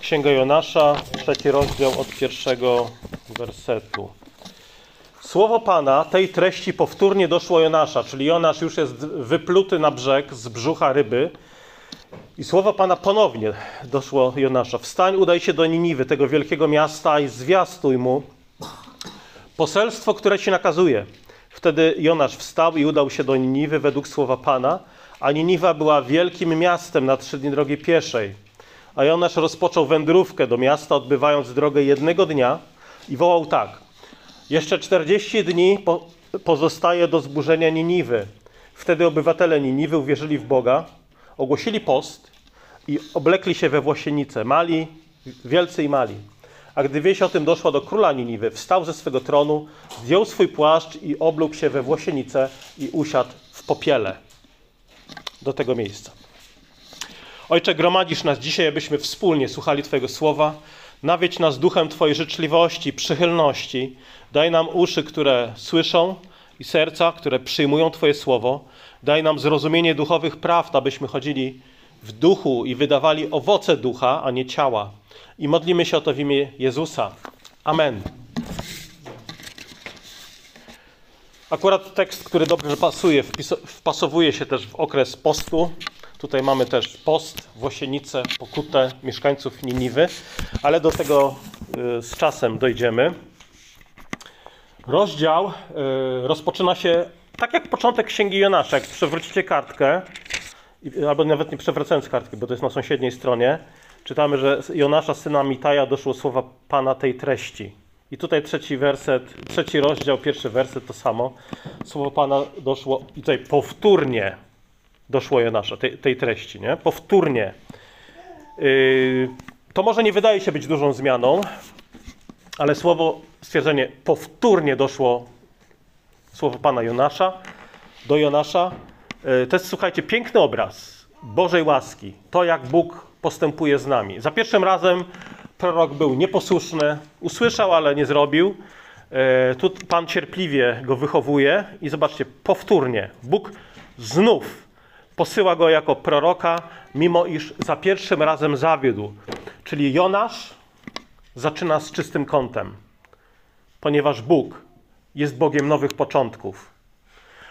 Księga Jonasza, trzeci rozdział od pierwszego wersetu. Słowo Pana tej treści powtórnie doszło Jonasza, czyli Jonasz już jest wypluty na brzeg z brzucha ryby. I słowo Pana ponownie doszło Jonasza. Wstań, udaj się do Niniwy, tego wielkiego miasta i zwiastuj mu poselstwo, które ci nakazuje. Wtedy Jonasz wstał i udał się do Niniwy według słowa Pana, a Niniwa była wielkim miastem na trzy dni drogi pieszej. A Jonasz rozpoczął wędrówkę do miasta, odbywając drogę jednego dnia i wołał tak. Jeszcze 40 dni po, pozostaje do zburzenia Niniwy. Wtedy obywatele Niniwy uwierzyli w Boga, ogłosili post i oblekli się we włosienice, mali, wielcy i mali. A gdy wieść o tym doszła do króla Niniwy, wstał ze swego tronu, zdjął swój płaszcz i oblógł się we włosienicę i usiadł w popiele do tego miejsca. Ojcze, gromadzisz nas dzisiaj, abyśmy wspólnie słuchali Twojego słowa. Nawiedź nas duchem Twojej życzliwości, przychylności. Daj nam uszy, które słyszą i serca, które przyjmują Twoje słowo. Daj nam zrozumienie duchowych prawd, abyśmy chodzili w duchu i wydawali owoce ducha, a nie ciała. I modlimy się o to w imię Jezusa. Amen. Akurat tekst, który dobrze pasuje, wpasowuje się też w okres postu. Tutaj mamy też post, włosienicę, pokutę mieszkańców Niniwy, ale do tego y, z czasem dojdziemy. Rozdział y, rozpoczyna się tak jak początek Księgi Jonasza. Jak przewrócicie kartkę, albo nawet nie przewracając kartki, bo to jest na sąsiedniej stronie, czytamy, że Jonasza, syna Mitaja, doszło słowa Pana tej treści. I tutaj trzeci werset, trzeci rozdział, pierwszy werset to samo. Słowo Pana doszło i tutaj powtórnie doszło Jonasza, tej, tej treści, nie? Powtórnie. Yy, to może nie wydaje się być dużą zmianą, ale słowo, stwierdzenie powtórnie doszło słowo Pana Jonasza, do Jonasza. Yy, to jest, słuchajcie, piękny obraz Bożej łaski. To, jak Bóg postępuje z nami. Za pierwszym razem prorok był nieposłuszny, usłyszał, ale nie zrobił. Yy, tu Pan cierpliwie go wychowuje i zobaczcie, powtórnie Bóg znów posyła go jako proroka, mimo iż za pierwszym razem zawiódł. Czyli Jonasz zaczyna z czystym kątem, ponieważ Bóg jest Bogiem nowych początków.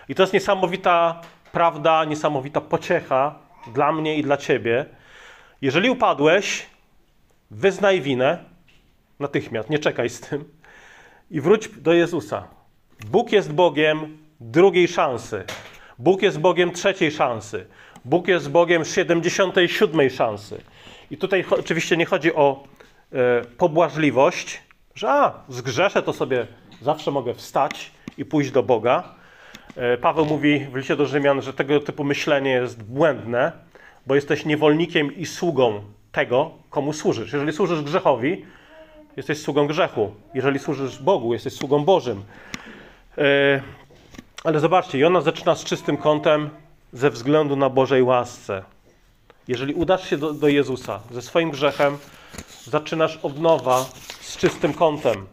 I to jest niesamowita prawda, niesamowita pociecha dla mnie i dla ciebie. Jeżeli upadłeś, wyznaj winę natychmiast, nie czekaj z tym i wróć do Jezusa. Bóg jest Bogiem drugiej szansy. Bóg jest Bogiem trzeciej szansy. Bóg jest Bogiem 77 szansy. I tutaj oczywiście nie chodzi o e, pobłażliwość, że a, zgrzeszę, to sobie zawsze mogę wstać i pójść do Boga. E, Paweł mówi w liście do Rzymian, że tego typu myślenie jest błędne, bo jesteś niewolnikiem i sługą tego, komu służysz. Jeżeli służysz grzechowi, jesteś sługą grzechu. Jeżeli służysz Bogu, jesteś sługą Bożym. Ale zobaczcie, Jona zaczyna z czystym kątem ze względu na Bożej łasce. Jeżeli udasz się do, do Jezusa ze swoim grzechem, zaczynasz od nowa z czystym kątem.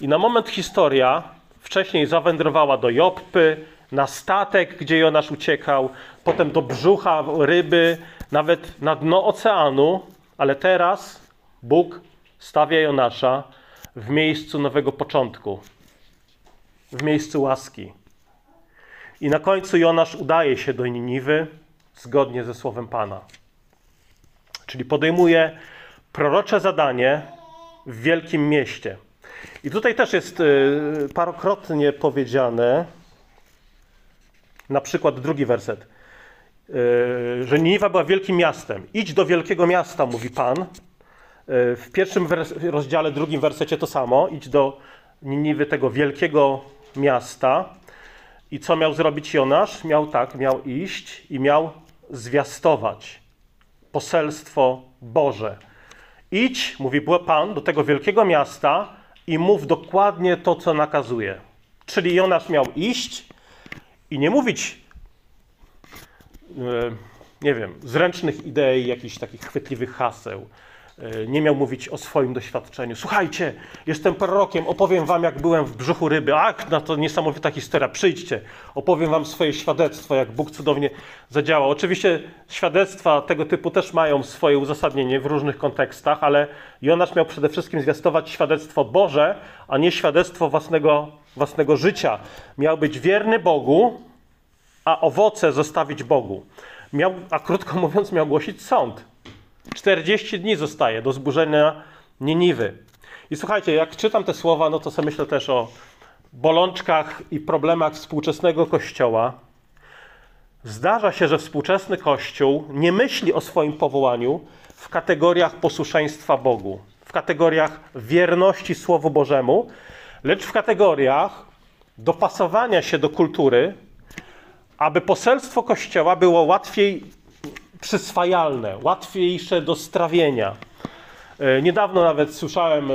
I na moment historia wcześniej zawędrowała do Joppy, na statek, gdzie Jonasz uciekał, potem do brzucha ryby, nawet na dno oceanu, ale teraz Bóg stawia Jonasza w miejscu nowego początku, w miejscu łaski. I na końcu Jonasz udaje się do Niniwy zgodnie ze słowem Pana. Czyli podejmuje prorocze zadanie w wielkim mieście. I tutaj też jest y, parokrotnie powiedziane, na przykład drugi werset, y, że Niniwa była wielkim miastem. Idź do wielkiego miasta, mówi Pan. Y, w pierwszym rozdziale, drugim wersecie to samo. Idź do Niniwy, tego wielkiego miasta. I co miał zrobić Jonasz? Miał tak, miał iść i miał zwiastować poselstwo Boże. Idź, mówi Pan, do tego wielkiego miasta i mów dokładnie to, co nakazuje. Czyli Jonasz miał iść i nie mówić, e, nie wiem, zręcznych idei, jakichś takich chwytliwych haseł, Nie miał mówić o swoim doświadczeniu. Słuchajcie, jestem prorokiem, opowiem wam, jak byłem w brzuchu ryby. Ach, no to niesamowita historia, przyjdźcie. Opowiem wam swoje świadectwo, jak Bóg cudownie zadziałał. Oczywiście świadectwa tego typu też mają swoje uzasadnienie w różnych kontekstach, ale Jonasz miał przede wszystkim zwiastować świadectwo Boże, a nie świadectwo własnego, własnego życia. Miał być wierny Bogu, a owoce zostawić Bogu. Miał, a krótko mówiąc, miał głosić sąd. 40 dni zostaje do zburzenia Niniwy. I słuchajcie, jak czytam te słowa, no to sobie myślę też o bolączkach i problemach współczesnego kościoła. Zdarza się, że współczesny kościół nie myśli o swoim powołaniu w kategoriach posłuszeństwa Bogu, w kategoriach wierności Słowu Bożemu, lecz w kategoriach dopasowania się do kultury, aby poselstwo Kościoła było łatwiej przyswajalne, łatwiejsze do strawienia. E, Niedawno nawet słyszałem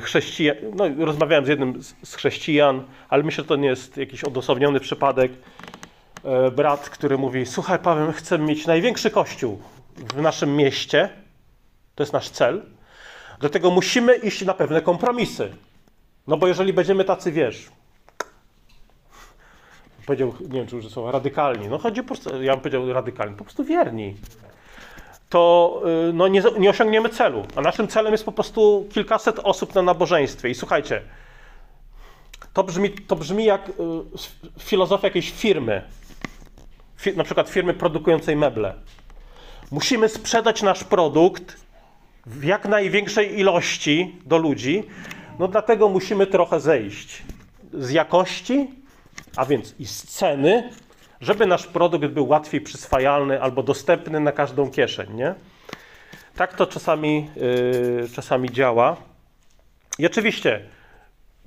chrześcijan, no, rozmawiałem z jednym z chrześcijan, ale myślę, że to nie jest jakiś odosobniony przypadek. E, Brat, który mówi: Słuchaj, Paweł, chcemy mieć największy kościół w naszym mieście. To jest nasz cel. Dlatego musimy iść na pewne kompromisy. No bo jeżeli będziemy tacy, wiesz, powiedział, nie wiem czy użyję słowa, radykalni. No chodzi po prostu, ja bym powiedział radykalni, po prostu wierni. To y, no, nie, nie osiągniemy celu. A naszym celem jest po prostu kilkaset osób na nabożeństwie. I słuchajcie, to brzmi, to brzmi jak y, filozofia jakiejś firmy. Fi, na przykład firmy produkującej meble. Musimy sprzedać nasz produkt w jak największej ilości do ludzi, no dlatego musimy trochę zejść z jakości, a więc i z ceny, żeby nasz produkt był łatwiej przyswajalny albo dostępny na każdą kieszeń, nie? Tak to czasami, yy, czasami działa. I oczywiście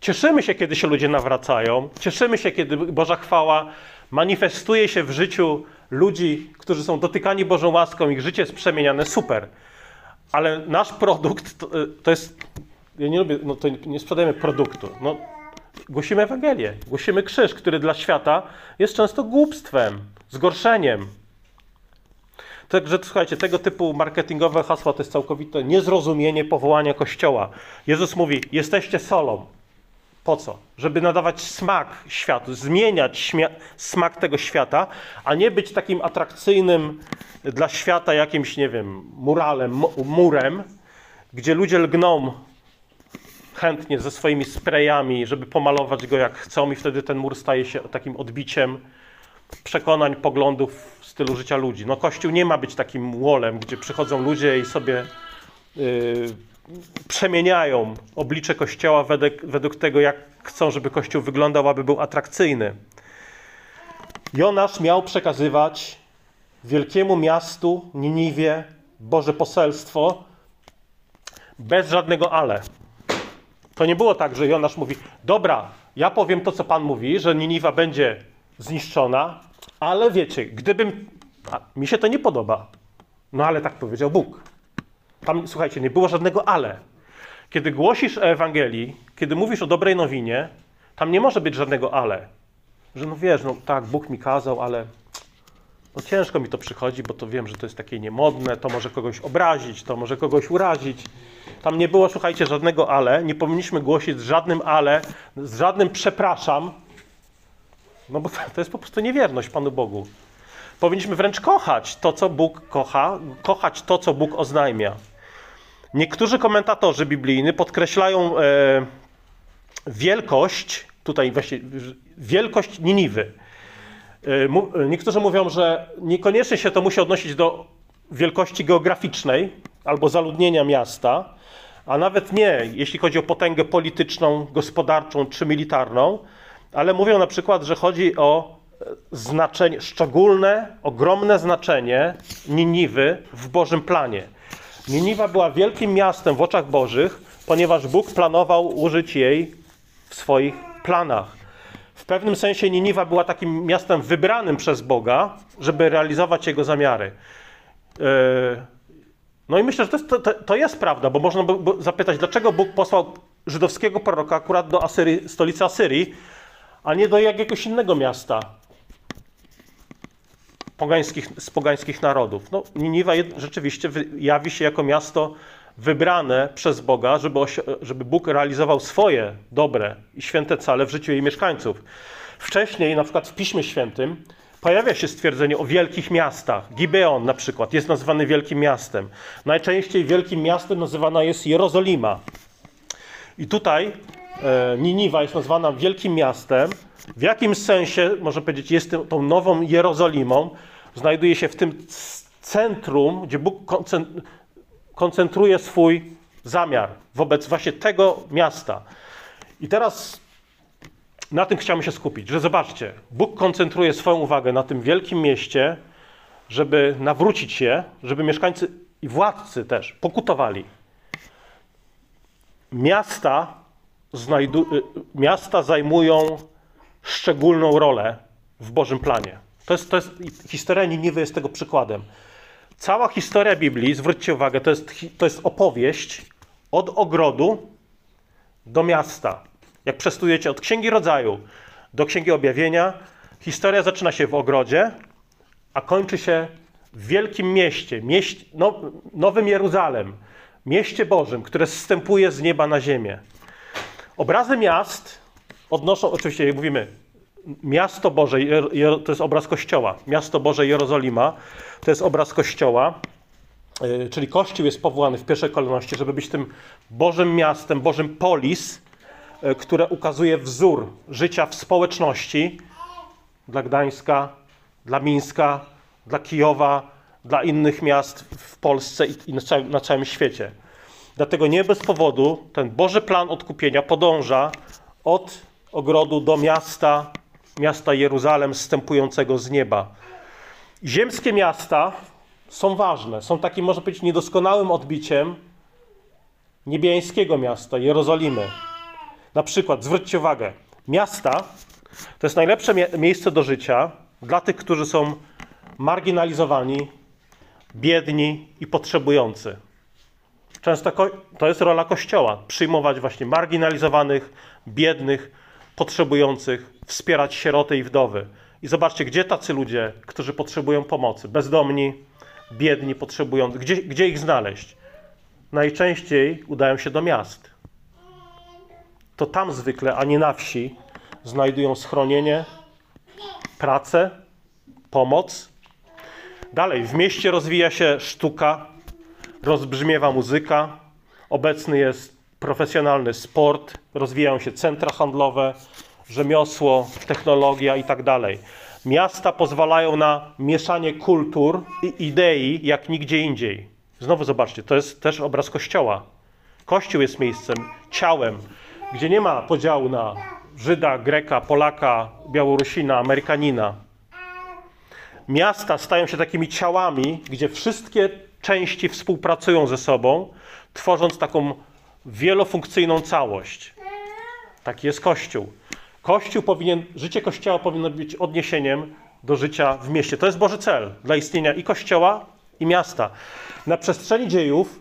cieszymy się, kiedy się ludzie nawracają, cieszymy się, kiedy Boża chwała manifestuje się w życiu ludzi, którzy są dotykani Bożą łaską, ich życie jest przemieniane, super. Ale nasz produkt to, to jest. Ja nie lubię, no to nie sprzedajemy produktu. No, głosimy Ewangelię, głosimy krzyż, który dla świata jest często głupstwem, zgorszeniem. Także słuchajcie, tego typu marketingowe hasła to jest całkowite niezrozumienie powołania Kościoła. Jezus mówi: Jesteście solą. Po co? Żeby nadawać smak światu, zmieniać smak tego świata, a nie być takim atrakcyjnym dla świata jakimś, nie wiem, muralem, mu- murem, gdzie ludzie lgną chętnie ze swoimi sprayami, żeby pomalować go jak chcą i wtedy ten mur staje się takim odbiciem przekonań, poglądów, stylu życia ludzi. No Kościół nie ma być takim wolem, gdzie przychodzą ludzie i sobie yy, przemieniają oblicze Kościoła według, według tego, jak chcą, żeby Kościół wyglądał, aby był atrakcyjny. Jonasz miał przekazywać wielkiemu miastu, Niniwie, Boże poselstwo bez żadnego ale. To nie było tak, że Jonasz mówi: Dobra, ja powiem to, co Pan mówi, że Niniwa będzie zniszczona, ale wiecie, gdybym. A, mi się to nie podoba. No ale tak powiedział Bóg. Tam, słuchajcie, nie było żadnego ale. Kiedy głosisz Ewangelii, kiedy mówisz o dobrej nowinie, tam nie może być żadnego ale. Że no wiesz, no tak, Bóg mi kazał, ale no ciężko mi to przychodzi, bo to wiem, że to jest takie niemodne, to może kogoś obrazić, to może kogoś urazić. Tam nie było, słuchajcie, żadnego ale. Nie powinniśmy głosić z żadnym ale, z żadnym przepraszam. No bo to jest po prostu niewierność Panu Bogu. Powinniśmy wręcz kochać to, co Bóg kocha, kochać to, co Bóg oznajmia. Niektórzy komentatorzy biblijni podkreślają e, wielkość, tutaj właśnie wielkość Niniwy. E, mu, niektórzy mówią, że niekoniecznie się to musi odnosić do wielkości geograficznej albo zaludnienia miasta, a nawet nie, jeśli chodzi o potęgę polityczną, gospodarczą czy militarną, ale mówią na przykład, że chodzi o znaczenie, szczególne, ogromne znaczenie Niniwy w Bożym planie. Niniwa była wielkim miastem w oczach Bożych, ponieważ Bóg planował użyć jej w swoich planach. W pewnym sensie Niniwa była takim miastem wybranym przez Boga, żeby realizować jego zamiary. Yy, no i myślę, że to jest, to, to jest prawda, bo można by zapytać, dlaczego Bóg posłał żydowskiego proroka akurat do Asyrii, stolicy Asyrii, a nie do jakiegoś innego miasta. pogańskich, z pogańskich narodów. No, Niniwa rzeczywiście jawi się jako miasto wybrane przez Boga, żeby, żeby Bóg realizował swoje dobre i święte cele w życiu jej mieszkańców. Wcześniej, na przykład w Piśmie Świętym, pojawia się stwierdzenie o wielkich miastach. Gibeon na przykład jest nazwany wielkim miastem. Najczęściej wielkim miastem nazywana jest Jerozolima. I tutaj e, Niniwa jest nazwana wielkim miastem. W jakimś sensie, można powiedzieć, jest tą nową Jerozolimą. Znajduje się w tym centrum, gdzie Bóg koncentruje swój zamiar wobec właśnie tego miasta. I teraz na tym chciałem się skupić, że zobaczcie, Bóg koncentruje swoją uwagę na tym wielkim mieście, żeby nawrócić je, żeby mieszkańcy i władcy też pokutowali. Miasta, y, miasta zajmują szczególną rolę w Bożym planie. To jest, to jest, historia Niniwy jest tego przykładem. Cała historia Biblii, zwróćcie uwagę, to jest, to jest opowieść od ogrodu do miasta. Jak przestujecie od Księgi Rodzaju do Księgi Objawienia, historia zaczyna się w ogrodzie, a kończy się w wielkim mieście, mieście no, Nowym Jeruzalem, mieście Bożym, które zstępuje z nieba na ziemię. Obrazy miast odnoszą, oczywiście jak mówimy, miasto Boże, to jest obraz Kościoła. Miasto Boże Jerozolima to jest obraz Kościoła, yy, czyli Kościół jest powołany w pierwszej kolejności, żeby być tym Bożym miastem, Bożym polis, yy, które ukazuje wzór życia w społeczności dla Gdańska, dla Mińska, dla Kijowa, dla innych miast w Polsce i na całym, na całym świecie. Dlatego nie bez powodu ten Boży plan odkupienia podąża od ogrodu do miasta, miasta Jeruzalem zstępującego z nieba. Ziemskie miasta są ważne, są takim, może być, niedoskonałym odbiciem niebiańskiego miasta, Jerozolimy. Na przykład, zwróćcie uwagę, miasta to jest najlepsze mie- miejsce do życia dla tych, którzy są marginalizowani, biedni i potrzebujący. Często to jest rola Kościoła przyjmować właśnie marginalizowanych, biednych, potrzebujących, wspierać sieroty i wdowy. I zobaczcie, gdzie tacy ludzie, którzy potrzebują pomocy, bezdomni, biedni, potrzebujący, gdzie, gdzie ich znaleźć? Najczęściej udają się do miast. To tam zwykle, a nie na wsi, znajdują schronienie, pracę, pomoc. Dalej, w mieście rozwija się sztuka, rozbrzmiewa muzyka, obecny jest profesjonalny sport, rozwijają się centra handlowe, rzemiosło, technologia i tak dalej. Miasta pozwalają na mieszanie kultur i idei jak nigdzie indziej. Znowu zobaczcie, to jest też obraz Kościoła. Kościół jest miejscem, ciałem, gdzie nie ma podziału na Żyda, Greka, Polaka, Białorusina, Amerykanina. Miasta stają się takimi ciałami, gdzie wszystkie części współpracują ze sobą, tworząc taką wielofunkcyjną całość. Taki jest Kościół. Kościół powinien, życie Kościoła powinno być odniesieniem do życia w mieście. To jest Boży cel dla istnienia i Kościoła, i miasta. Na przestrzeni dziejów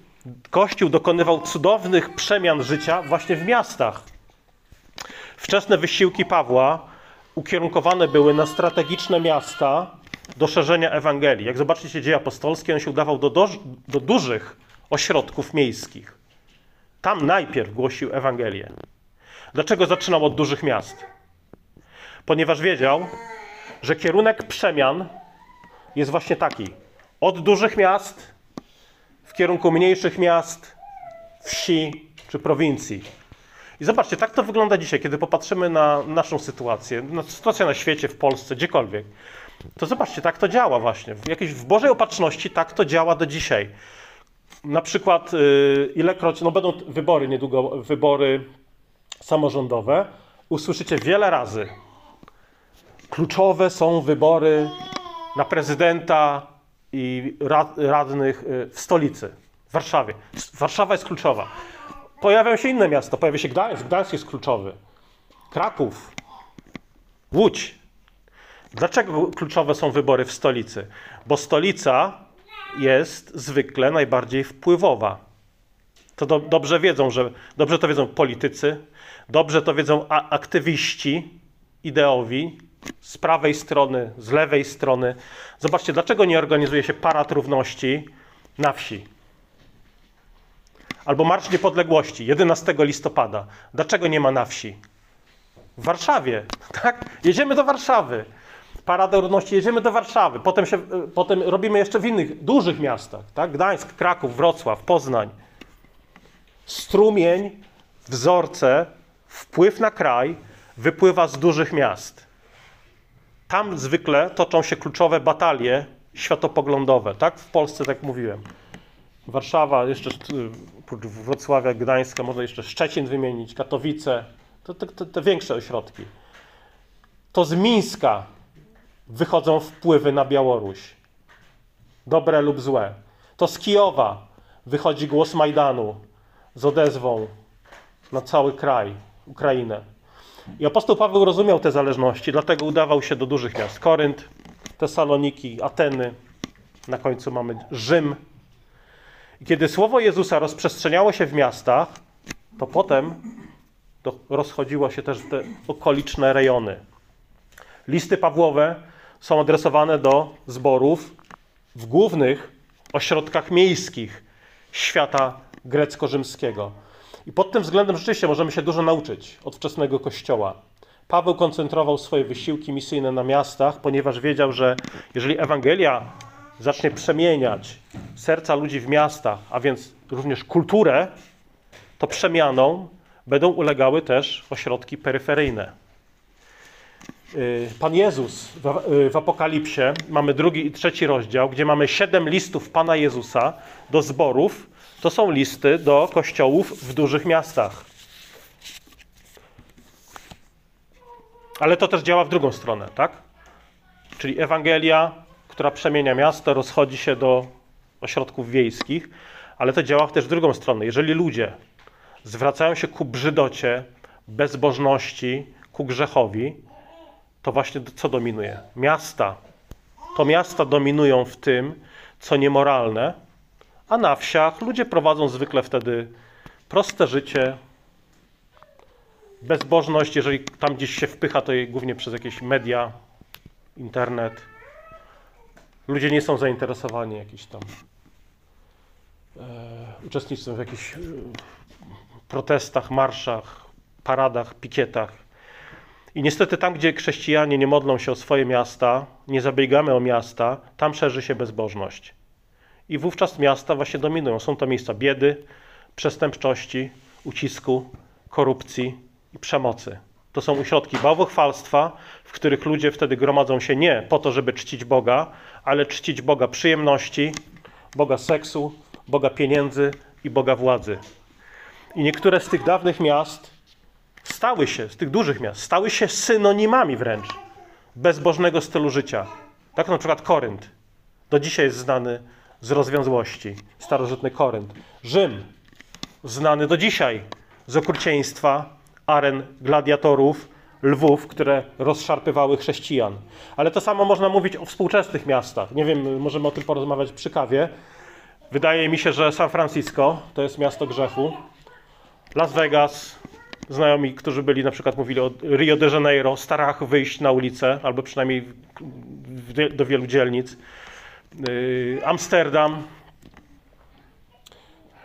Kościół dokonywał cudownych przemian życia właśnie w miastach. Wczesne wysiłki Pawła ukierunkowane były na strategiczne miasta do szerzenia Ewangelii. Jak zobaczycie dzieje apostolskie, on się udawał do, do, do dużych ośrodków miejskich. Tam najpierw głosił Ewangelię. Dlaczego zaczynał od dużych miast? Ponieważ wiedział, że kierunek przemian jest właśnie taki. Od dużych miast w kierunku mniejszych miast, wsi czy prowincji. I zobaczcie, tak to wygląda dzisiaj, kiedy popatrzymy na naszą sytuację, na sytuację na świecie, w Polsce, gdziekolwiek. To zobaczcie, tak to działa właśnie. W, jakiejś, w Bożej opatrzności tak to działa do dzisiaj. Na przykład, yy, ilekroć, no będą wybory niedługo, wybory samorządowe, usłyszycie wiele razy. Kluczowe są wybory na prezydenta i rad, radnych y, w stolicy, w Warszawie. Warszawa jest kluczowa. Pojawiają się inne miasta, pojawia się Gdańsk, Gdańsk jest kluczowy. Kraków, Łódź. Dlaczego kluczowe są wybory w stolicy? Bo stolica jest zwykle najbardziej wpływowa. To do, dobrze wiedzą, że dobrze to wiedzą politycy, dobrze to wiedzą aktywiści ideowi z prawej strony, z lewej strony. Zobaczcie, dlaczego nie organizuje się parad równości na wsi? Albo Marsz Niepodległości 11 listopada. Dlaczego nie ma na wsi? W Warszawie, tak? Jedziemy do Warszawy. Parada Równości, jedziemy do Warszawy. Potem, się, y, potem robimy jeszcze w innych dużych miastach, tak? Gdańsk, Kraków, Wrocław, Poznań. Strumień, wzorce, wpływ na kraj wypływa z dużych miast. Tam zwykle toczą się kluczowe batalie światopoglądowe, tak? W Polsce, tak mówiłem. Warszawa, jeszcze y, oprócz Wrocławia, Gdańska, można jeszcze Szczecin wymienić, Katowice, to te, te większe ośrodki. To z Mińska wychodzą wpływy na Białoruś. Dobre lub złe. To z Kijowa wychodzi głos Majdanu z odezwą na cały kraj, Ukrainę. I apostoł Paweł rozumiał te zależności, dlatego udawał się do dużych miast. Korynt, Tesaloniki, Ateny, na końcu mamy Rzym. I kiedy słowo Jezusa rozprzestrzeniało się w miastach, to potem to rozchodziło się też w te okoliczne rejony. Listy Pawłowe są adresowane do zborów w głównych ośrodkach miejskich świata grecko-rzymskiego. I pod tym względem rzeczywiście możemy się dużo nauczyć od wczesnego kościoła. Paweł koncentrował swoje wysiłki misyjne na miastach, ponieważ wiedział, że jeżeli Ewangelia zacznie przemieniać serca ludzi w miastach, a więc również kulturę, to przemianą będą ulegały też ośrodki peryferyjne. Y, Pan Jezus y, w Apokalipsie, mamy drugi i trzeci rozdział, gdzie mamy siedem listów Pana Jezusa do zborów. To są listy do kościołów w dużych miastach. Ale to też działa w drugą stronę, tak? Czyli Ewangelia, która przemienia miasto, rozchodzi się do ośrodków wiejskich, ale to działa też w drugą stronę. Jeżeli ludzie zwracają się ku brzydocie, bezbożności, ku grzechowi, to właśnie co dominuje? Miasta. To miasta dominują w tym, co niemoralne, a na wsiach ludzie prowadzą zwykle wtedy proste życie. Bezbożność, jeżeli tam gdzieś się wpycha, to głównie przez jakieś media, internet. Ludzie nie są zainteresowani jakiś tam e, uczestnictwem w jakichś e, protestach, marszach, paradach, pikietach. I niestety tam, gdzie chrześcijanie nie modlą się o swoje miasta, nie zabiegamy o miasta, tam szerzy się bezbożność. I wówczas miasta właśnie dominują. Są to miejsca biedy, przestępczości, ucisku, korupcji i przemocy. To są ośrodki bałwochwalstwa, w których ludzie wtedy gromadzą się nie po to, żeby czcić Boga, ale czcić Boga przyjemności, Boga seksu, Boga pieniędzy i Boga władzy. I niektóre z tych dawnych miast stały się, z tych dużych miast, stały się synonimami wręcz bezbożnego stylu życia. Tak na przykład Korynt. Do dzisiaj jest znany z rozwiązłości. Starożytny Korynt. Rzym, znany do dzisiaj z okrucieństwa, aren gladiatorów, lwów, które rozszarpywały chrześcijan. Ale to samo można mówić o współczesnych miastach. Nie wiem, możemy o tym porozmawiać przy kawie. Wydaje mi się, że San Francisco to jest miasto grzechu. Las Vegas, znajomi, którzy byli na przykład mówili o Rio de Janeiro, starach wyjść na ulicę, albo przynajmniej do wielu dzielnic. Yy, Amsterdam.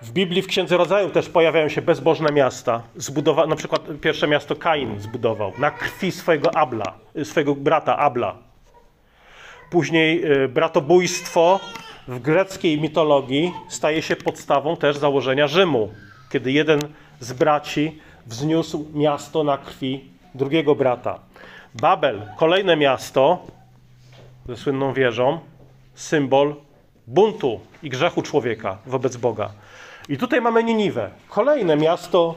W Biblii, w Księdze Rodzaju też pojawiają się bezbożne miasta. Zbudowa, na przykład pierwsze miasto Kain zbudował na krwi swojego Abla, swojego brata Abla. Później yy, bratobójstwo w greckiej mitologii staje się podstawą też założenia Rzymu, kiedy jeden z braci wzniósł miasto na krwi drugiego brata. Babel, kolejne miasto ze słynną wieżą, symbol buntu i grzechu człowieka wobec Boga. I tutaj mamy Niniwę, kolejne miasto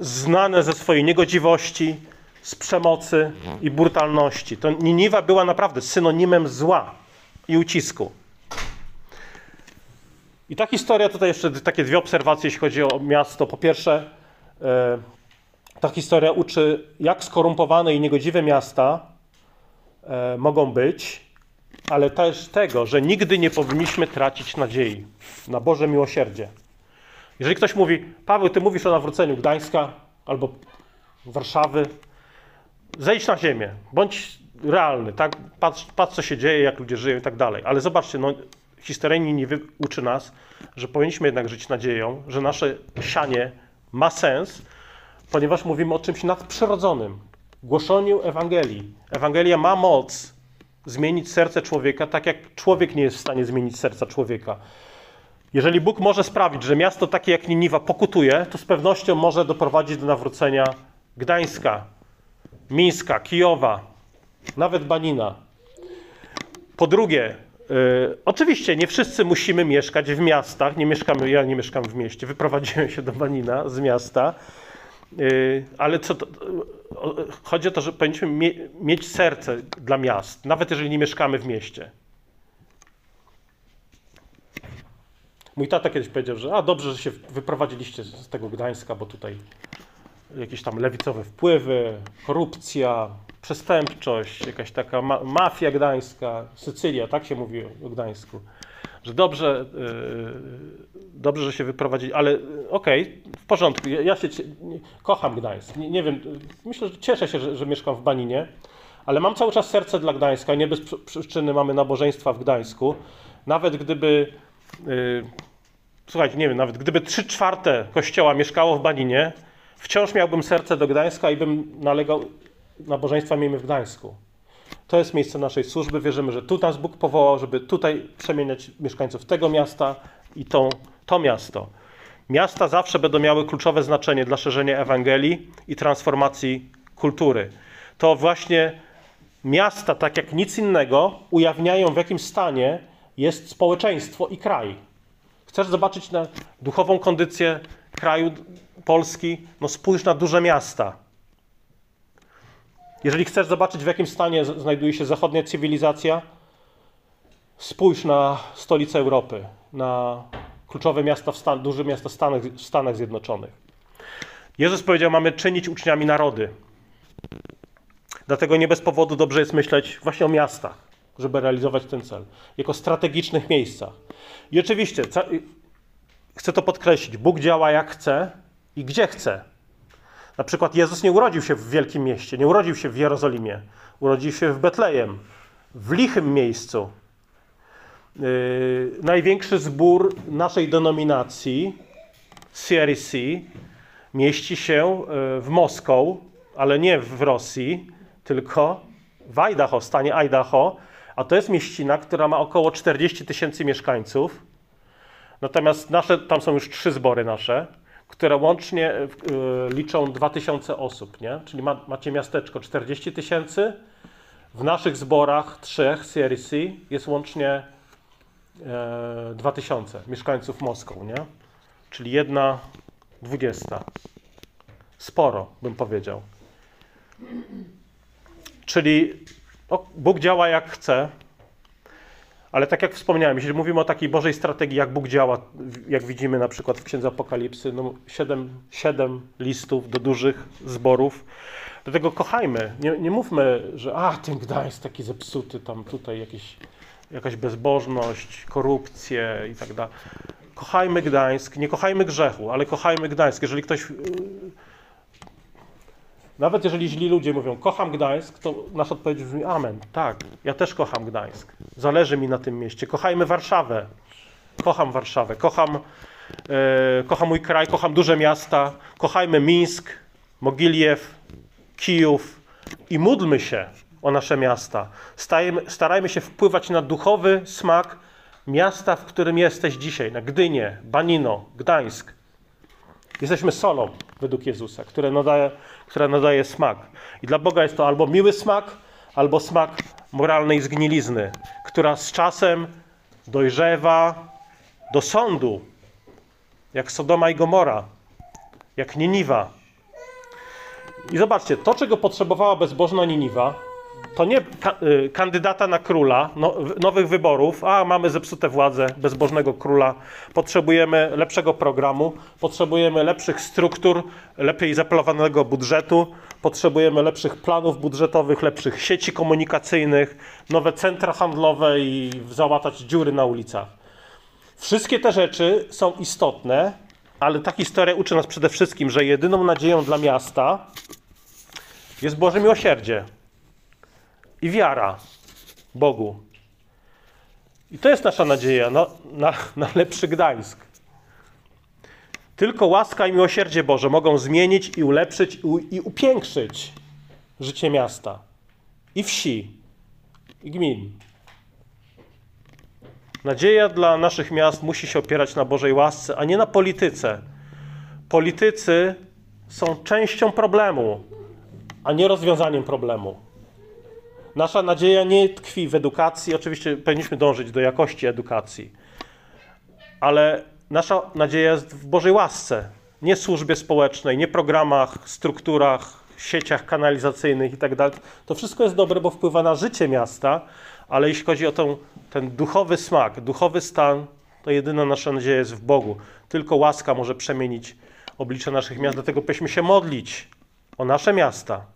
znane ze swojej niegodziwości, z przemocy i brutalności. To Niniwa była naprawdę synonimem zła i ucisku. I ta historia, tutaj jeszcze takie dwie obserwacje, jeśli chodzi o miasto. Po pierwsze, ta historia uczy, jak skorumpowane i niegodziwe miasta e, mogą być, ale też tego, że nigdy nie powinniśmy tracić nadziei na Boże miłosierdzie. Jeżeli ktoś mówi, Paweł, ty mówisz o nawróceniu Gdańska albo Warszawy, zejdź na ziemię, bądź realny, tak? Patrz, patrz co się dzieje, jak ludzie żyją i tak dalej. Ale zobaczcie, no, historia Niniwy uczy nas, że powinniśmy jednak żyć nadzieją, że nasze sianie ma sens, ponieważ mówimy o czymś nadprzyrodzonym. Głoszeniu Ewangelii. Ewangelia ma moc zmienić serce człowieka, tak jak człowiek nie jest w stanie zmienić serca człowieka. Jeżeli Bóg może sprawić, że miasto takie jak Niniwa pokutuje, to z pewnością może doprowadzić do nawrócenia Gdańska, Mińska, Kijowa, nawet Banina. Po drugie, y, oczywiście nie wszyscy musimy mieszkać w miastach. Nie mieszkamy, ja nie mieszkam w mieście. Wyprowadziłem się do Banina z miasta. Y, ale co to, chodzi o to, że powinniśmy mie, mieć serce dla miast, nawet jeżeli nie mieszkamy w mieście. Mój tata kiedyś powiedział, że a dobrze, że się wyprowadziliście z tego Gdańska, bo tutaj jakieś tam lewicowe wpływy, korupcja, przestępczość, jakaś taka ma mafia gdańska, Sycylia, tak się mówi o Gdańsku. Że dobrze, yy, dobrze, że się wyprowadzili, ale yy, okej, w porządku, ja, ja się kocham Gdańsk. Nie, nie wiem, myślę, że cieszę się, że, że mieszkam w Baninie, ale mam cały czas serce dla Gdańska. Nie bez przy- przyczyny mamy nabożeństwa w Gdańsku. Nawet gdyby, yy, słuchajcie, nie wiem, nawet gdyby 3 czwarte kościoła mieszkało w Baninie, wciąż miałbym serce do Gdańska i bym nalegał, nabożeństwa miejmy w Gdańsku. To jest miejsce naszej służby. Wierzymy, że tu nas Bóg powołał, żeby tutaj przemieniać mieszkańców tego miasta i tą, to miasto. Miasta zawsze będą miały kluczowe znaczenie dla szerzenia Ewangelii i transformacji kultury. To właśnie miasta, tak jak nic innego, ujawniają w jakim stanie jest społeczeństwo i kraj. Chcesz zobaczyć na duchową kondycję kraju Polski? No spójrz na duże miasta. Jeżeli chcesz zobaczyć, w jakim stanie znajduje się zachodnia cywilizacja, spójrz na stolicę Europy, na kluczowe miasta Stan- duże miasta w Stanach, w Stanach Zjednoczonych. Jezus powiedział, mamy czynić uczniami narody. Dlatego nie bez powodu dobrze jest myśleć właśnie o miastach, żeby realizować ten cel, jako strategicznych miejscach. I oczywiście, chcę to podkreślić, Bóg działa jak chce i gdzie chce. Na przykład Jezus nie urodził się w wielkim mieście, nie urodził się w Jerozolimie, urodził się w Betlejem, w lichym miejscu. Yy, największy zbór naszej denominacji, CRC, mieści się yy, w Moskau, ale nie w Rosji, tylko w Idaho, stanie Idaho, a to jest mieścina, która ma około 40 tysięcy mieszkańców. Natomiast nasze, tam są już trzy zbory nasze, które łącznie y, liczą 2000 osób, nie? Czyli ma, macie miasteczko 40 tysięcy, w naszych zborach trzech CRC jest łącznie e, 2000 mieszkańców Moskwy, nie? Czyli jedna dwudziesta. Sporo, bym powiedział. Czyli o, Bóg działa jak chce, ale tak jak wspomniałem, jeśli mówimy o takiej Bożej strategii, jak Bóg działa, jak widzimy na przykład w Księdze Apokalipsy, no siedem, siedem listów do dużych zborów, dlatego kochajmy. Nie, nie mówmy, że a, ten Gdańsk taki zepsuty, tam tutaj jakieś, jakaś bezbożność, korupcję i tak dalej. Kochajmy Gdańsk, nie kochajmy grzechu, ale kochajmy Gdańsk. Jeżeli ktoś yy, nawet jeżeli źli ludzie mówią, kocham Gdańsk, to nasza odpowiedź brzmi amen. Tak, ja też kocham Gdańsk. Zależy mi na tym mieście. Kochajmy Warszawę. Kocham Warszawę. Kocham, e, kocham mój kraj, kocham duże miasta. Kochajmy Mińsk, Mogiliew, Kijów i módlmy się o nasze miasta. Stajemy, starajmy się wpływać na duchowy smak miasta, w którym jesteś dzisiaj, na Gdynię, Banino, Gdańsk. Jesteśmy solą według Jezusa, które nadaje, która nadaje smak. I dla Boga jest to albo miły smak, albo smak moralnej zgnilizny, która z czasem dojrzewa do sądu, jak Sodoma i Gomora, jak Niniwa. I zobaczcie, to czego potrzebowała bezbożna Niniwa, to nie ka- y, kandydata na króla, no, nowych wyborów, a mamy zepsute władze, bezbożnego króla, potrzebujemy lepszego programu, potrzebujemy lepszych struktur, lepiej zaplanowanego budżetu, potrzebujemy lepszych planów budżetowych, lepszych sieci komunikacyjnych, nowe centra handlowe i załatać dziury na ulicach. Wszystkie te rzeczy są istotne, ale ta historia uczy nas przede wszystkim, że jedyną nadzieją dla miasta jest Boże miłosierdzie i wiara Bogu. I to jest nasza nadzieja na, na, na lepszy Gdańsk. Tylko łaska i miłosierdzie Boże mogą zmienić i ulepszyć i upiększyć życie miasta i wsi i gmin. Nadzieja dla naszych miast musi się opierać na Bożej łasce, a nie na polityce. Politycy są częścią problemu, a nie rozwiązaniem problemu. Nasza nadzieja nie tkwi w edukacji. Oczywiście powinniśmy dążyć do jakości edukacji, ale nasza nadzieja jest w Bożej łasce, nie służbie społecznej, nie programach, strukturach, sieciach kanalizacyjnych itd. Tak to wszystko jest dobre, bo wpływa na życie miasta, ale jeśli chodzi o ten, duchowy smak, duchowy stan, to jedyna nasza nadzieja jest w Bogu. Tylko łaska może przemienić oblicze naszych miast, dlatego powinniśmy się modlić o nasze miasta.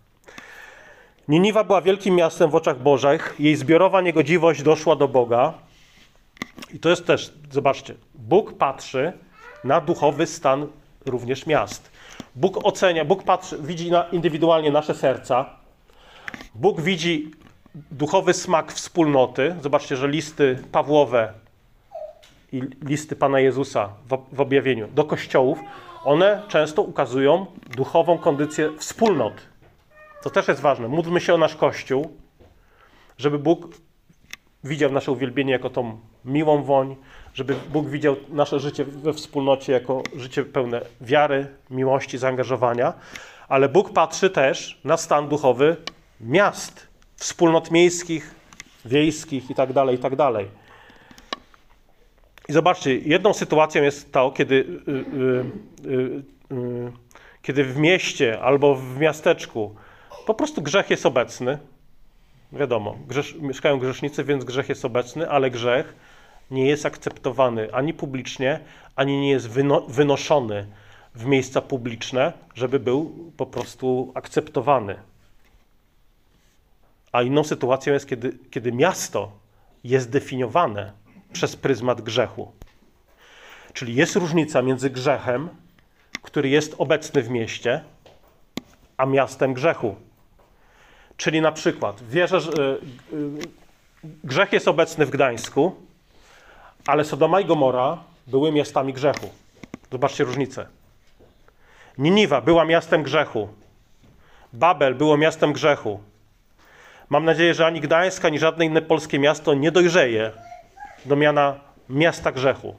Niniwa była wielkim miastem w oczach Bożych, jej zbiorowa niegodziwość doszła do Boga. I to jest też, zobaczcie, Bóg patrzy na duchowy stan również miast. Bóg ocenia, Bóg patrzy, widzi na, indywidualnie nasze serca. Bóg widzi duchowy smak wspólnoty. Zobaczcie, że listy Pawłowe i listy Pana Jezusa w, w objawieniu do kościołów, one często ukazują duchową kondycję wspólnot. To też jest ważne. Módlmy się o nasz Kościół, żeby Bóg widział nasze uwielbienie jako tą miłą woń, żeby Bóg widział nasze życie we wspólnocie jako życie pełne wiary, miłości, zaangażowania, ale Bóg patrzy też na stan duchowy miast, wspólnot miejskich, wiejskich itd., tak itd. Tak I zobaczcie, jedną sytuacją jest to, kiedy, yy, yy, yy, kiedy w mieście albo w miasteczku po prostu grzech jest obecny. Wiadomo, grzesz, mieszkają grzesznicy, więc grzech jest obecny, ale grzech nie jest akceptowany ani publicznie, ani nie jest wyno, wynoszony w miejsca publiczne, żeby był po prostu akceptowany. A inną sytuacją jest, kiedy, kiedy miasto jest definiowane przez pryzmat grzechu. Czyli jest różnica między grzechem, który jest obecny w mieście, a miastem grzechu. Czyli na przykład wierzę, że y, y, grzech jest obecny w Gdańsku, ale Sodoma i Gomora były miastami grzechu. Zobaczcie różnicę. Niniwa była miastem grzechu. Babel było miastem grzechu. Mam nadzieję, że ani Gdańsk, ani żadne inne polskie miasto nie dojrzeje do miana miasta grzechu.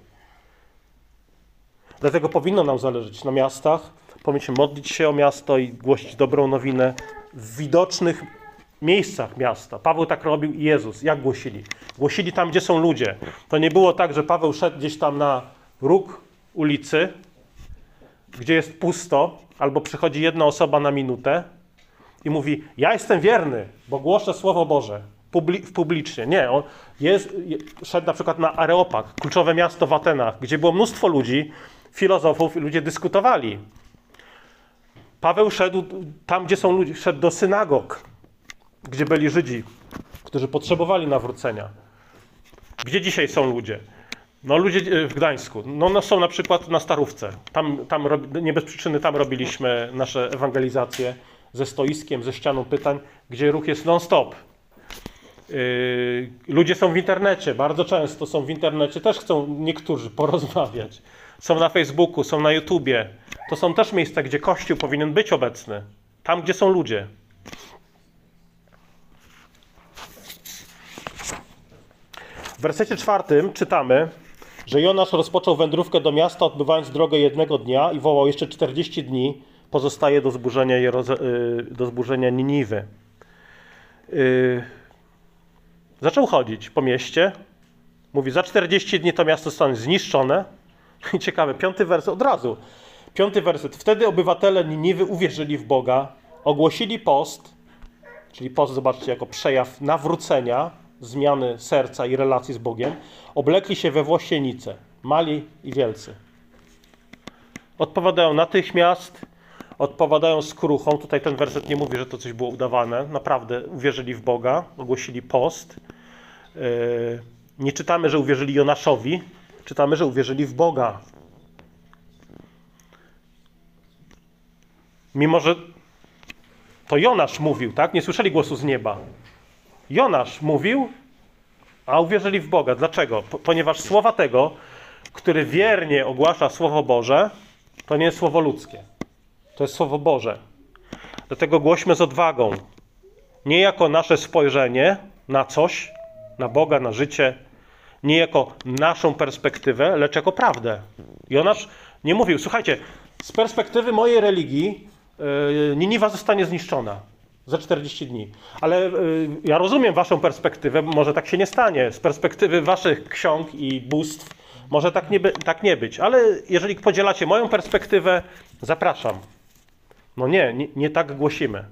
Dlatego powinno nam zależeć na miastach. Powinniśmy modlić się o miasto i głosić dobrą nowinę w widocznych miejscach miasta. Paweł tak robił i Jezus. Jak głosili? Głosili tam, gdzie są ludzie. To nie było tak, że Paweł szedł gdzieś tam na róg ulicy, gdzie jest pusto, albo przychodzi jedna osoba na minutę i mówi: Ja jestem wierny, bo głoszę Słowo Boże publi publicznie. Nie, on jest, szedł na przykład na Areopag, kluczowe miasto w Atenach, gdzie było mnóstwo ludzi, filozofów i ludzie dyskutowali. Paweł szedł tam, gdzie są ludzie, szedł do synagog, gdzie byli Żydzi, którzy potrzebowali nawrócenia. Gdzie dzisiaj są ludzie? No ludzie e, w Gdańsku. No, no są na przykład na Starówce. Tam, tam nie bez przyczyny tam robiliśmy nasze ewangelizacje ze stoiskiem, ze ścianą pytań, gdzie ruch jest non-stop. Yy, ludzie są w internecie, bardzo często są w internecie, też chcą niektórzy porozmawiać. Są na Facebooku, są na YouTubie. To są też miejsca, gdzie Kościół powinien być obecny. Tam, gdzie są ludzie. W wersecie czwartym czytamy, że Jonasz rozpoczął wędrówkę do miasta, odbywając drogę jednego dnia i wołał jeszcze 40 dni pozostaje do zburzenia, y, do zburzenia Niniwy. Yy, zaczął chodzić po mieście. Mówi, za 40 dni to miasto zostanie zniszczone. Ciekawe, piąty werset od razu. Piąty werset. Wtedy obywatele Niniwy uwierzyli w Boga, ogłosili post, czyli post, zobaczcie, jako przejaw nawrócenia, zmiany serca i relacji z Bogiem, oblekli się we włosienice, mali i wielcy. Odpowiadają natychmiast, odpowiadają skruchą. Tutaj ten werset nie mówi, że to coś było udawane. Naprawdę uwierzyli w Boga, ogłosili post. Yy, nie czytamy, że uwierzyli Jonaszowi, czytamy, że uwierzyli w Boga. Mimo, że To Jonasz mówił, tak? Nie słyszeli głosu z nieba. Jonasz mówił, a uwierzyli w Boga. Dlaczego? Po, ponieważ słowa tego, który wiernie ogłasza Słowo Boże, to nie jest słowo ludzkie. To jest Słowo Boże. Dlatego głośmy z odwagą. Nie jako nasze spojrzenie na coś, na Boga, na życie, nie jako naszą perspektywę, lecz jako prawdę. Jonasz nie mówił, słuchajcie, z perspektywy mojej religii yy, Niniwa zostanie zniszczona za 40 dni. Ale yy, ja rozumiem waszą perspektywę, może tak się nie stanie. Z perspektywy waszych ksiąg i bóstw może tak nie, tak nie być. Ale jeżeli podzielacie moją perspektywę, zapraszam. No nie, nie, nie tak głosimy.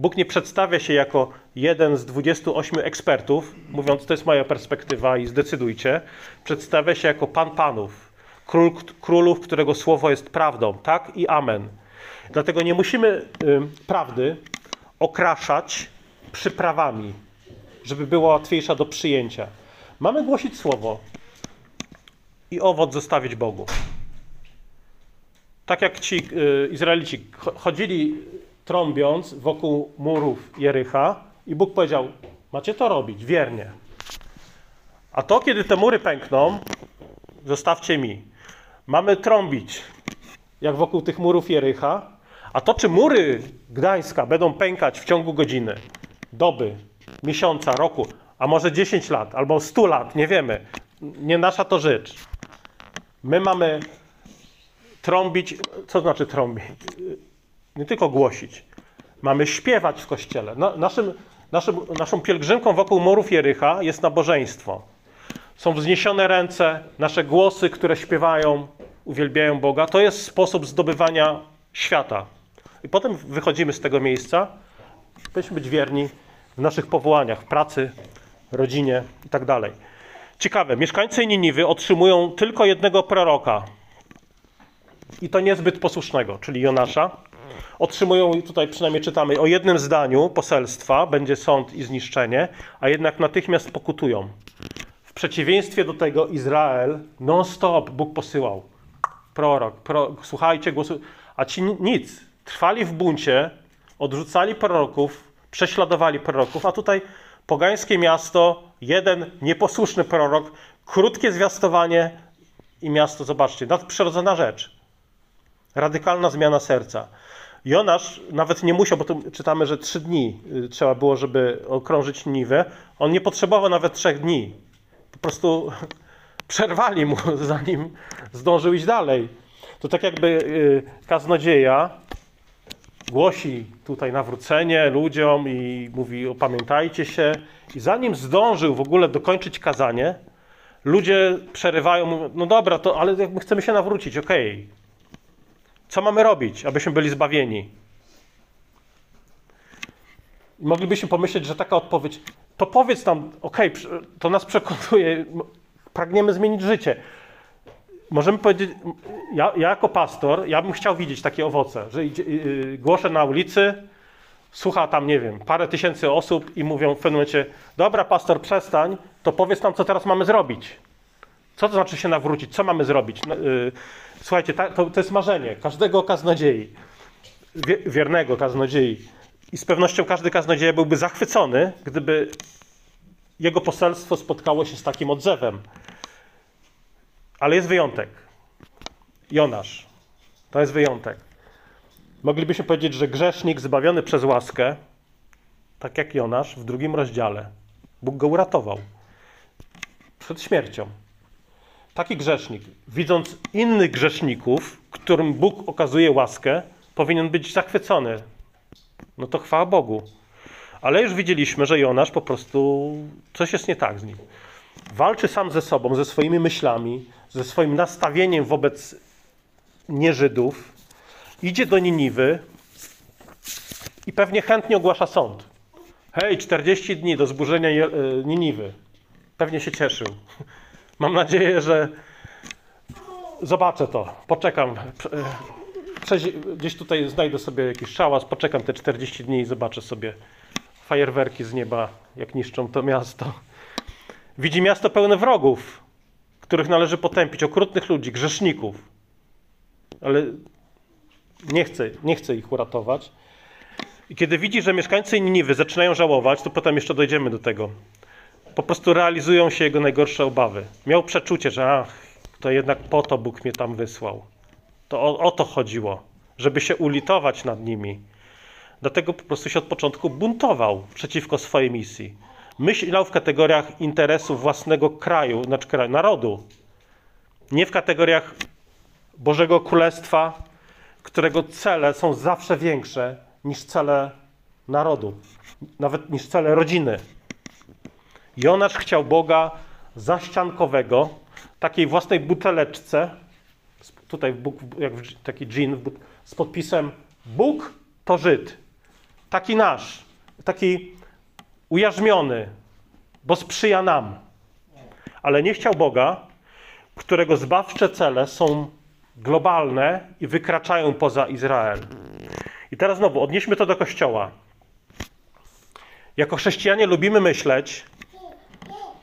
Bóg nie przedstawia się jako jeden z 28 ekspertów, mówiąc, to jest moja perspektywa i zdecydujcie. Przedstawia się jako Pan Panów, król królów, którego słowo jest prawdą. Tak i amen. Dlatego nie musimy y, prawdy okraszać przyprawami, żeby była łatwiejsza do przyjęcia. Mamy głosić słowo i owoc zostawić Bogu. Tak jak ci y, Izraelici chodzili trąbiąc wokół murów Jericha i Bóg powiedział, macie to robić wiernie. A to, kiedy te mury pękną, zostawcie mi. Mamy trąbić, jak wokół tych murów Jericha, a to, czy mury Gdańska będą pękać w ciągu godziny, doby, miesiąca, roku, a może 10 lat, albo 100 lat, nie wiemy. Nie nasza to rzecz. My mamy trąbić, co znaczy trąbić? Nie tylko głosić. Mamy śpiewać w kościele. naszym, naszym, naszą pielgrzymką wokół murów Jericha jest nabożeństwo. Są wzniesione ręce, nasze głosy, które śpiewają, uwielbiają Boga. To jest sposób zdobywania świata. I potem wychodzimy z tego miejsca. Powinniśmy być wierni w naszych powołaniach, pracy, rodzinie itd. Tak Ciekawe, mieszkańcy Niniwy otrzymują tylko jednego proroka. I to niezbyt posłusznego, czyli Jonasza. Otrzymują, tutaj przynajmniej czytamy, o jednym zdaniu poselstwa będzie sąd i zniszczenie, a jednak natychmiast pokutują. W przeciwieństwie do tego Izrael non-stop Bóg posyłał. Prorok, pro, słuchajcie głosu, a ci nic. Trwali w buncie, odrzucali proroków, prześladowali proroków, a tutaj pogańskie miasto, jeden nieposłuszny prorok, krótkie zwiastowanie i miasto, zobaczcie, nadprzyrodzona rzecz. Radykalna zmiana serca. Jonasz nawet nie musiał, bo tu czytamy, że trzy dni y, trzeba było, żeby okrążyć Niwę. On nie potrzebował nawet trzech dni. Po prostu przerwali mu, zanim zdążył iść dalej. To tak jakby y, kaznodzieja głosi tutaj nawrócenie ludziom i mówi opamiętajcie się. I zanim zdążył w ogóle dokończyć kazanie, ludzie przerywają, mówią, no dobra, to, ale my chcemy się nawrócić, okej. Okay. Co mamy robić, abyśmy byli zbawieni? Moglibyśmy pomyśleć, że taka odpowiedź, to powiedz nam, okej, okay, to nas przekonuje, pragniemy zmienić życie możemy powiedzieć, ja, ja, jako pastor, ja bym chciał widzieć takie owoce, że idzie, yy, głoszę na ulicy, słucha tam, nie wiem, parę tysięcy osób i mówią w pewnym momencie, dobra pastor, przestań, to powiedz nam, co teraz mamy zrobić. Co to znaczy się nawrócić? Co mamy zrobić? No, yy, słuchajcie, to, to jest marzenie każdego kaznodziei, wiernego kaznodziei. I z pewnością każdy kaznodzieja byłby zachwycony, gdyby jego poselstwo spotkało się z takim odzewem. Ale jest wyjątek. Jonasz. To jest wyjątek. Moglibyśmy powiedzieć, że grzesznik zbawiony przez łaskę, tak jak Jonasz w drugim rozdziale, Bóg go uratował przed śmiercią. Taki grzesznik, widząc innych grzeszników, którym Bóg okazuje łaskę, powinien być zachwycony. No to chwała Bogu. Ale już widzieliśmy, że Jonasz po prostu coś jest nie tak z nim. Walczy sam ze sobą, ze swoimi myślami, ze swoim nastawieniem wobec nieżydów, idzie do Niniwy i pewnie chętnie ogłasza sąd. Hej, 40 dni do zburzenia e, Niniwy. Pewnie się cieszył. Mam nadzieję, że zobaczę to. Poczekam. Gdzieś tutaj znajdę sobie jakiś szałas, poczekam te 40 dni i zobaczę sobie fajerwerki z nieba, jak niszczą to miasto. Widzi miasto pełne wrogów których należy potępić, okrutnych ludzi, grzeszników. Ale nie chce, nie chce ich uratować. I kiedy widzi, że mieszkańcy Niniwy zaczynają żałować, to potem jeszcze dojdziemy do tego. Po prostu realizują się jego najgorsze obawy. Miał przeczucie, że ach, to jednak po to Bóg mnie tam wysłał. To o, o to chodziło, żeby się ulitować nad nimi. Dlatego po prostu się od początku buntował przeciwko swojej misji. Myślał w kategoriach interesu własnego kraju, znaczy kraju, narodu. Nie w kategoriach Bożego Królestwa, którego cele są zawsze większe niż cele narodu, nawet niż cele rodziny. Jonasz chciał Boga zaściankowego, takiej własnej buteleczce, tutaj Bóg, jak taki dżin z podpisem Bóg to Żyd. Taki nasz, taki ujarzmiony, bo sprzyja nam. Ale nie chciał Boga, którego zbawcze cele są globalne i wykraczają poza Izrael. I teraz znowu odnieśmy to do Kościoła. Jako chrześcijanie lubimy myśleć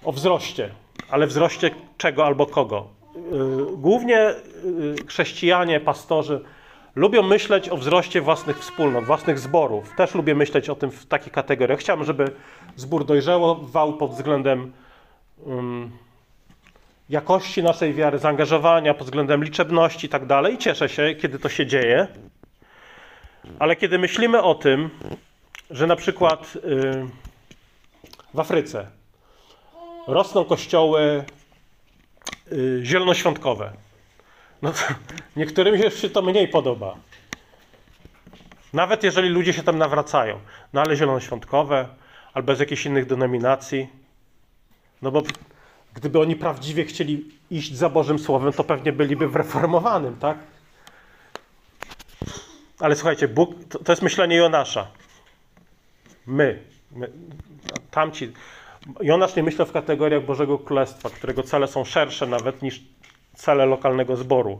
o wzroście, ale wzroście czego albo kogo. Yy, głównie yy, chrześcijanie, pastorzy lubią myśleć o wzroście własnych wspólnot, własnych zborów. Też lubię myśleć o tym w takich kategoriach. Chciałbym, żeby zbór dojrzewał pod względem um, jakości naszej wiary, zaangażowania, pod względem liczebności i tak dalej. I cieszę się, kiedy to się dzieje. Ale kiedy myślimy o tym, że na przykład yy, w Afryce rosną kościoły yy, zielonoświątkowe, no to niektórym się to mniej podoba. Nawet jeżeli ludzie się tam nawracają, no ale zielonoświątkowe albo z jakichś innych denominacji, no bo gdyby oni prawdziwie chcieli iść za Bożym Słowem, to pewnie byliby w reformowanym, tak? Ale słuchajcie, Bóg, to, to jest myślenie Jonasza. My, my, tamci. Jonasz nie myślał w kategoriach Bożego Królestwa, którego cele są szersze nawet niż cele lokalnego zboru.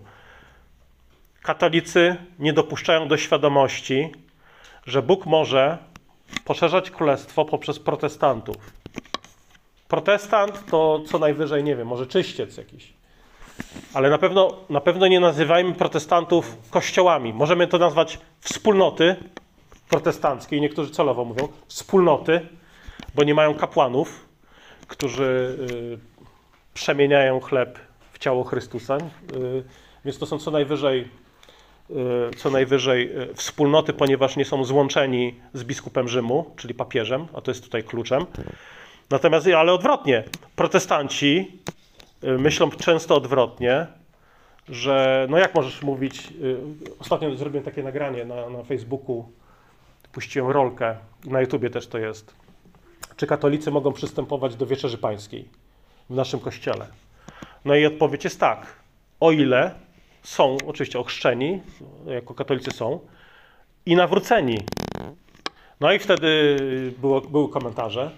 Katolicy nie dopuszczają do świadomości, że Bóg może poszerzać królestwo poprzez protestantów. Protestant to co najwyżej, nie wiem, może czyściec jakiś. Ale na pewno, na pewno nie nazywajmy protestantów kościołami. Możemy to nazwać wspólnoty protestanckie i niektórzy celowo mówią wspólnoty, bo nie mają kapłanów, którzy y, przemieniają chleb w ciało Chrystusa. Y, więc to są co najwyżej, y, co najwyżej wspólnoty, ponieważ nie są złączeni z biskupem Rzymu, czyli papieżem, a to jest tutaj kluczem. Natomiast, ale odwrotnie, protestanci myślą często odwrotnie, że no jak możesz mówić, ostatnio zrobiłem takie nagranie na, na Facebooku, puściłem rolkę, na YouTubie też to jest. Czy katolicy mogą przystępować do wieczerzy pańskiej w naszym kościele? No i odpowiedź jest tak. O ile są oczywiście ochrzczeni, jako katolicy są, i nawróceni. No i wtedy było, były komentarze.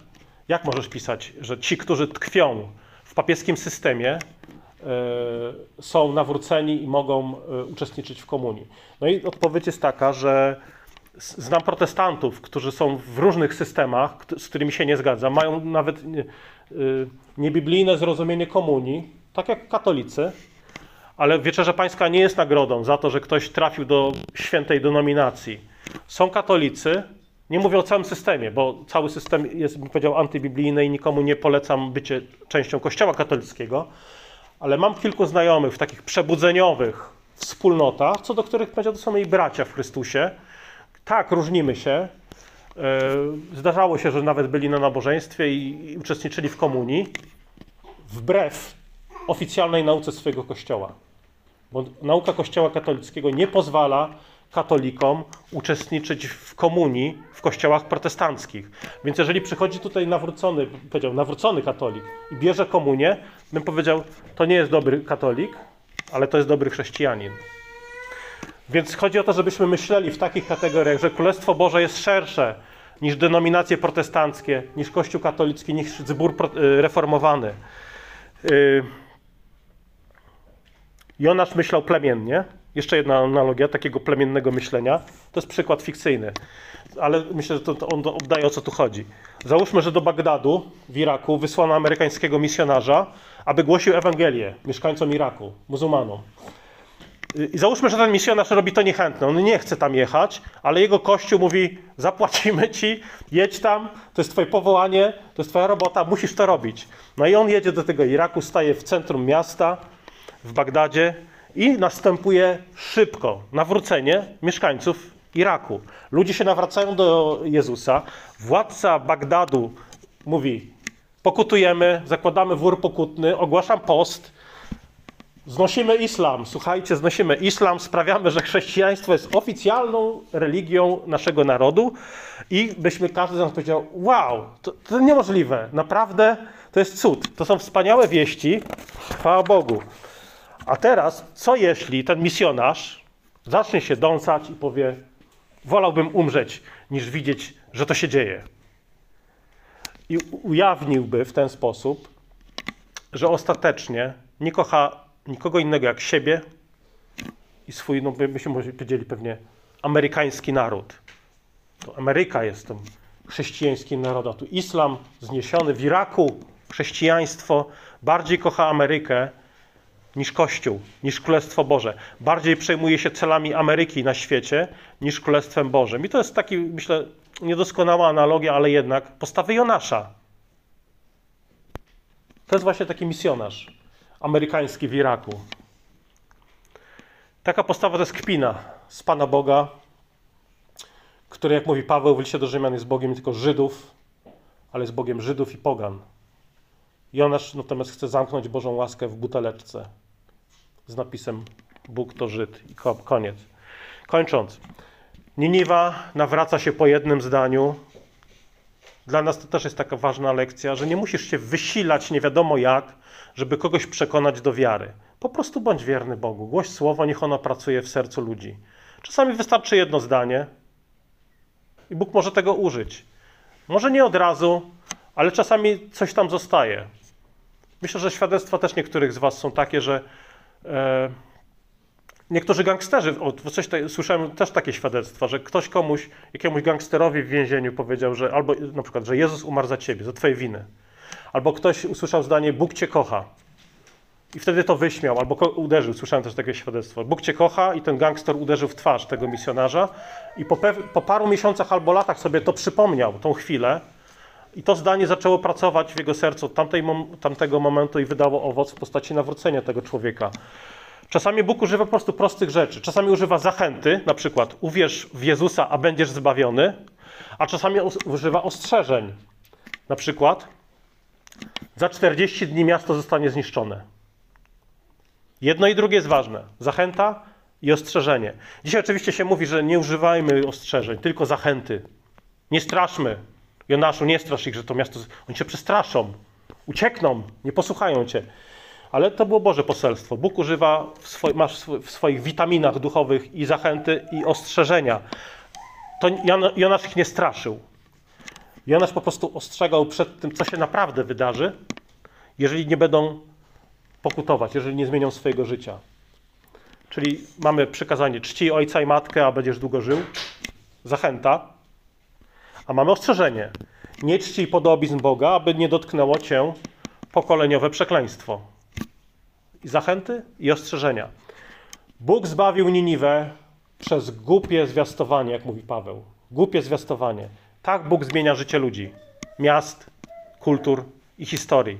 Jak możesz pisać, że ci, którzy tkwią w papieskim systemie, y, są nawróceni i mogą y, uczestniczyć w komunii? No i odpowiedź jest taka, że znam protestantów, którzy są w różnych systemach, z którymi się nie zgadzam, mają nawet y, niebiblijne zrozumienie komunii, tak jak katolicy, ale Wieczerza Pańska nie jest nagrodą za to, że ktoś trafił do świętej denominacji. Są katolicy, nie mówię o całym systemie, bo cały system jest, bym powiedział, antybiblijny i nikomu nie polecam bycie częścią Kościoła katolickiego, ale mam kilku znajomych w takich przebudzeniowych wspólnotach, co do których powiedział, to są moi bracia w Chrystusie. Tak, różnimy się. E, zdarzało się, że nawet byli na nabożeństwie i uczestniczyli w komunii, wbrew oficjalnej nauce swojego kościoła. Bo nauka kościoła katolickiego nie pozwala katolikom uczestniczyć w komunii w kościołach protestanckich. Więc jeżeli przychodzi tutaj nawrócony, powiedział, nawrócony katolik i bierze komunię, bym powiedział, to nie jest dobry katolik, ale to jest dobry chrześcijanin. Więc chodzi o to, żebyśmy myśleli w takich kategoriach, że Królestwo Boże jest szersze niż denominacje protestanckie, niż Kościół katolicki, niż zbór y, reformowany. Y, Jonasz myślał plemiennie. Jeszcze jedna analogia takiego plemiennego myślenia. To jest przykład fikcyjny, ale myślę, że to, to on oddaje o co tu chodzi. Załóżmy, że do Bagdadu w Iraku wysłano amerykańskiego misjonarza, aby głosił Ewangelię mieszkańcom Iraku, muzułmanom. I załóżmy, że ten misjonarz robi to niechętnie. On nie chce tam jechać, ale jego kościół mówi: Zapłacimy ci, jedź tam, to jest twoje powołanie, to jest twoja robota, musisz to robić. No i on jedzie do tego Iraku, staje w centrum miasta, w Bagdadzie i następuje szybko nawrócenie mieszkańców Iraku. Ludzie się nawracają do Jezusa. Władca Bagdadu mówi: Pokutujemy, zakładamy wór pokutny, ogłaszam post. Znosimy islam. Słuchajcie, znosimy islam, sprawiamy, że chrześcijaństwo jest oficjalną religią naszego narodu i byśmy każdy z nas powiedział: Wow, to, to niemożliwe, naprawdę to jest cud. To są wspaniałe wieści, chwała Bogu. A teraz, co jeśli ten misjonarz zacznie się dąsać i powie: Wolałbym umrzeć, niż widzieć, że to się dzieje. I ujawniłby w ten sposób, że ostatecznie nie kocha nikogo innego jak siebie i swój, no byśmy powiedzieli pewnie, amerykański naród. To Ameryka jest tym chrześcijańskim narodem. Tu islam zniesiony w Iraku, chrześcijaństwo bardziej kocha Amerykę niż Kościół, niż Królestwo Boże. Bardziej przejmuje się celami Ameryki na świecie niż Królestwem Bożym. I to jest taki, myślę, niedoskonała analogia, ale jednak postawy Jonasza. To jest właśnie taki misjonarz amerykański w Iraku. Taka postawa to jest kpina z Pana Boga, który, jak mówi Paweł w liście do Rzymian, jest Bogiem nie tylko Żydów, ale jest Bogiem Żydów i pogan. Jonasz natomiast chce zamknąć Bożą łaskę w buteleczce z napisem Bóg to Żyd i koniec. Kończąc. Niniwa nawraca się po jednym zdaniu. Dla nas to też jest taka ważna lekcja, że nie musisz się wysilać nie wiadomo jak, żeby kogoś przekonać do wiary. Po prostu bądź wierny Bogu. Głoś słowo, niech ono pracuje w sercu ludzi. Czasami wystarczy jedno zdanie i Bóg może tego użyć. Może nie od razu, ale czasami coś tam zostaje. Myślę, że świadectwa też niektórych z Was są takie, że e, niektórzy gangsterzy, o, coś te, słyszałem też takie świadectwa, że ktoś komuś, jakiemuś gangsterowi w więzieniu powiedział, że albo na przykład, że Jezus umarł za ciebie, za twoje winy. Albo ktoś usłyszał zdanie, Bóg cię kocha. I wtedy to wyśmiał, albo uderzył. Słyszałem też takie świadectwo. Bóg cię kocha i ten gangster uderzył w twarz tego misjonarza. I po, po paru miesiącach albo latach sobie to przypomniał, tą chwilę. I to zdanie zaczęło pracować w jego sercu od tamtej, tamtego momentu i wydało owoc w postaci nawrócenia tego człowieka. Czasami Bóg używa po prostu prostych rzeczy. Czasami używa zachęty, na przykład uwierz w Jezusa, a będziesz zbawiony, a czasami używa ostrzeżeń. Na przykład za 40 dni miasto zostanie zniszczone. Jedno i drugie jest ważne. Zachęta i ostrzeżenie. Dzisiaj oczywiście się mówi, że nie używajmy ostrzeżeń, tylko zachęty. Nie straszmy. Jonaszu, nie strasz ich, że to miasto... Oni się przestraszą, uciekną, nie posłuchają cię. Ale to było Boże poselstwo. Bóg używa w, swoi, masz w swoich witaminach duchowych i zachęty, i ostrzeżenia. To Jonasz ich nie straszył. Jonasz po prostu ostrzegał przed tym, co się naprawdę wydarzy, jeżeli nie będą pokutować, jeżeli nie zmienią swojego życia. Czyli mamy przykazanie czci ojca i matkę, a będziesz długo żył. Zachęta. A mamy ostrzeżenie. Nie czci podobizn Boga, aby nie dotknęło cię pokoleniowe przekleństwo. I zachęty i ostrzeżenia. Bóg zbawił Niniwę przez głupie zwiastowanie, jak mówi Paweł. Głupie zwiastowanie. Tak Bóg zmienia życie ludzi, miast, kultur i historii.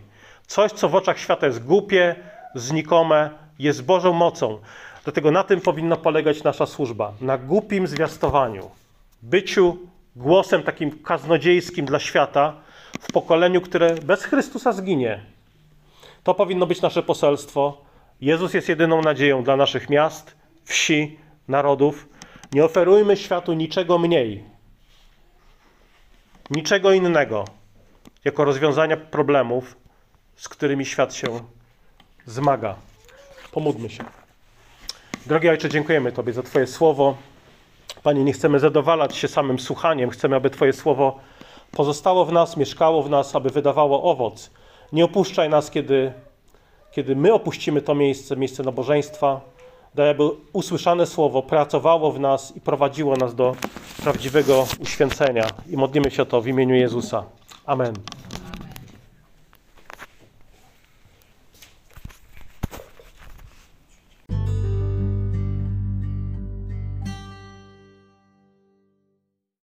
Coś, co w oczach świata jest głupie, znikome, jest Bożą mocą. Dlatego na tym powinna polegać nasza służba. Na głupim zwiastowaniu. Byciu głosem takim kaznodziejskim dla świata w pokoleniu, które bez Chrystusa zginie. To powinno być nasze poselstwo. Jezus jest jedyną nadzieją dla naszych miast, wsi, narodów. Nie oferujmy światu niczego mniej, niczego innego jako rozwiązania problemów, z którymi świat się zmaga. Pomódlmy się. Drogi Ojcze, dziękujemy Tobie za Twoje słowo. Panie, nie chcemy zadowalać się samym słuchaniem, chcemy, aby Twoje słowo pozostało w nas, mieszkało w nas, aby wydawało owoc. Nie opuszczaj nas, kiedy, kiedy my opuścimy to miejsce, miejsce nabożeństwa. Aby usłyszane słowo pracowało w nas i prowadziło nas do prawdziwego uświęcenia. I modlimy się o to w imieniu Jezusa. Amen.